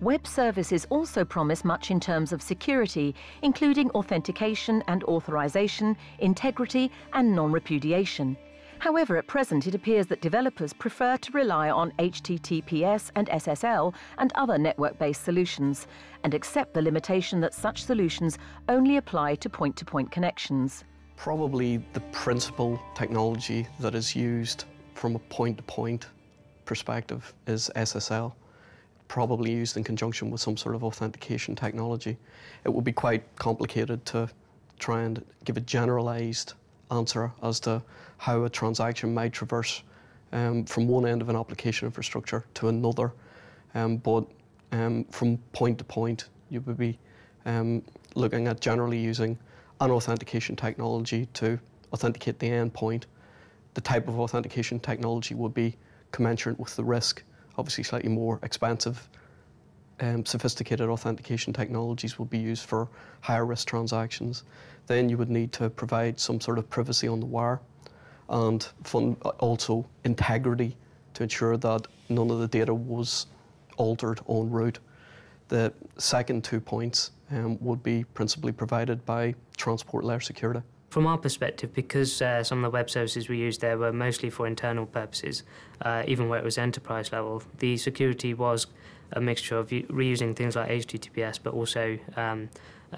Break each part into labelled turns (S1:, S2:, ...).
S1: Web services also promise much in terms of security, including authentication and authorization, integrity, and non repudiation. However, at present it appears that developers prefer to rely on HTTPS and SSL and other network based solutions, and accept the limitation that such solutions only apply to point to point connections.
S2: Probably the principal technology that is used from a point to point perspective is SSL, probably used in conjunction with some sort of authentication technology. It would be quite complicated to try and give a generalized answer as to how a transaction might traverse um, from one end of an application infrastructure to another. Um, but um, from point to point, you would be um, looking at generally using an authentication technology to authenticate the endpoint. The type of authentication technology would be commensurate with the risk, obviously slightly more expensive. Um, sophisticated authentication technologies will be used for higher risk transactions. Then you would need to provide some sort of privacy on the wire and fun, also integrity to ensure that none of the data was altered en route. The second two points um, would be principally provided by transport layer security.
S3: From our perspective, because uh, some of the web services we used there were mostly for internal purposes, uh, even where it was enterprise level, the security was a mixture of reusing things like HTTPS, but also um,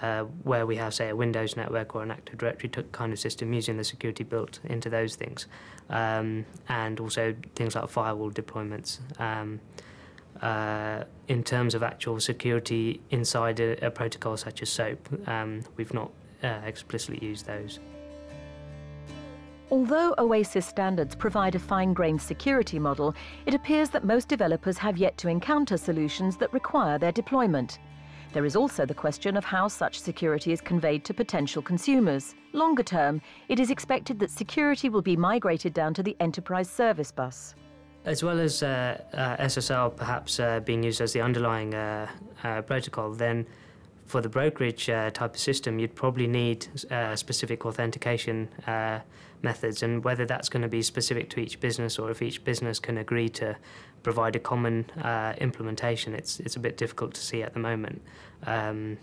S3: uh, where we have, say, a Windows network or an Active Directory kind of system, using the security built into those things, um, and also things like firewall deployments. Um, uh, in terms of actual security inside a, a protocol such as SOAP, um, we've not uh, explicitly use those.
S1: Although OASIS standards provide a fine grained security model, it appears that most developers have yet to encounter solutions that require their deployment. There is also the question of how such security is conveyed to potential consumers. Longer term, it is expected that security will be migrated down to the enterprise service bus.
S3: As well as uh, uh, SSL perhaps uh, being used as the underlying uh, uh, protocol, then for the brokerage uh, type of system, you'd probably need specific authentication methods, and whether that's going to be specific to each business or if each business can agree to provide a common implementation, it's it's a bit difficult to see at the moment. Um,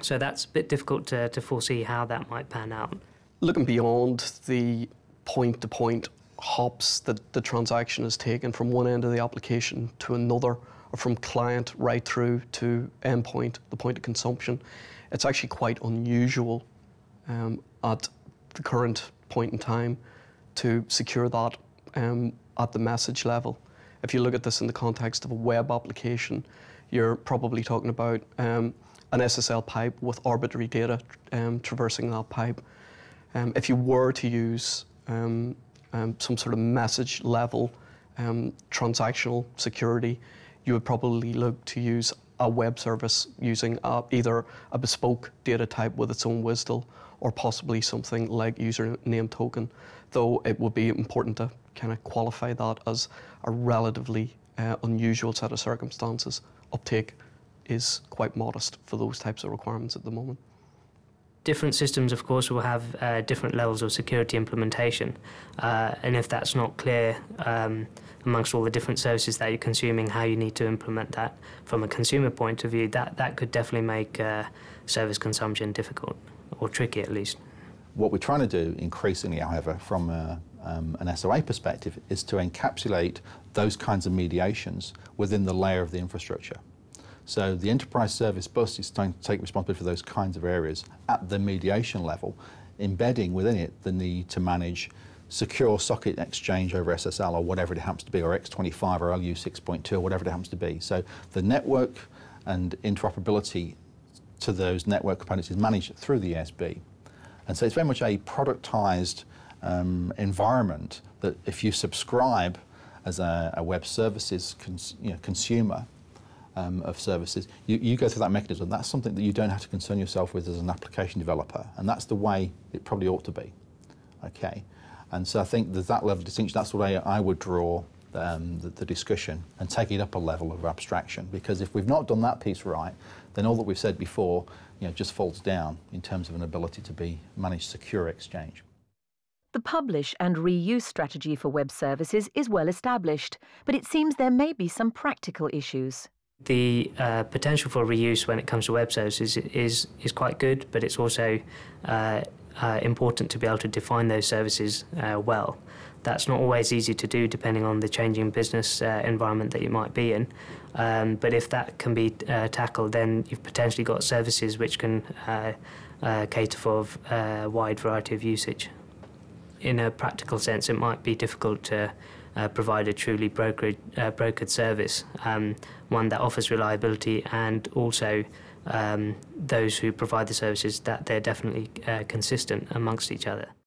S3: so that's a bit difficult to, to foresee how that might pan out.
S2: Looking beyond the point to point hops that the transaction is taken from one end of the application to another, or from client right through to endpoint, the point of consumption, it's actually quite unusual um, at the current point in time to secure that um, at the message level. If you look at this in the context of a web application, you're probably talking about um, an SSL pipe with arbitrary data um, traversing that pipe. Um, if you were to use um, some sort of message level transactional security, you would probably look to use a web service using either a bespoke data type with its own WSDL or possibly something like username token, though it would be important to kind of qualify that as a relatively uh, unusual set of circumstances. Uptake is quite modest for those types of requirements at the moment.
S3: Different systems, of course, will have uh, different levels of security implementation. Uh, and if that's not clear um, amongst all the different services that you're consuming, how you need to implement that from a consumer point of view, that, that could definitely make uh, service consumption difficult or tricky at least.
S4: What we're trying to do increasingly, however, from a, um, an SOA perspective, is to encapsulate those kinds of mediations within the layer of the infrastructure. So the enterprise service bus is trying to take responsibility for those kinds of areas at the mediation level, embedding within it the need to manage secure socket exchange over SSL or whatever it happens to be, or X25 or LU 6.2 or whatever it happens to be. So the network and interoperability to those network components is managed through the ESB. And so it's very much a productized um, environment that if you subscribe as a, a web services cons, you know, consumer, um, of services, you, you go through that mechanism. That's something that you don't have to concern yourself with as an application developer, and that's the way it probably ought to be. Okay, and so I think there's that level of distinction. That's the way I would draw um, the, the, discussion and take it up a level of abstraction. Because if we've not done that piece right, then all that we've said before, you know, just falls down in terms of an ability to be managed secure exchange.
S1: The publish and reuse strategy for web services is well established, but it seems there may be some practical issues.
S3: The uh, potential for reuse when it comes to web services is, is, quite good, but it's also uh, uh, important to be able to define those services uh, well. That's not always easy to do depending on the changing business uh, environment that you might be in. Um, but if that can be uh, tackled, then you've potentially got services which can cater for a wide variety of usage. In a practical sense, it might be difficult to uh, provide a truly brokered, uh, brokered service, um, one that offers reliability and also um, those who provide the services that they're definitely uh, consistent amongst each other.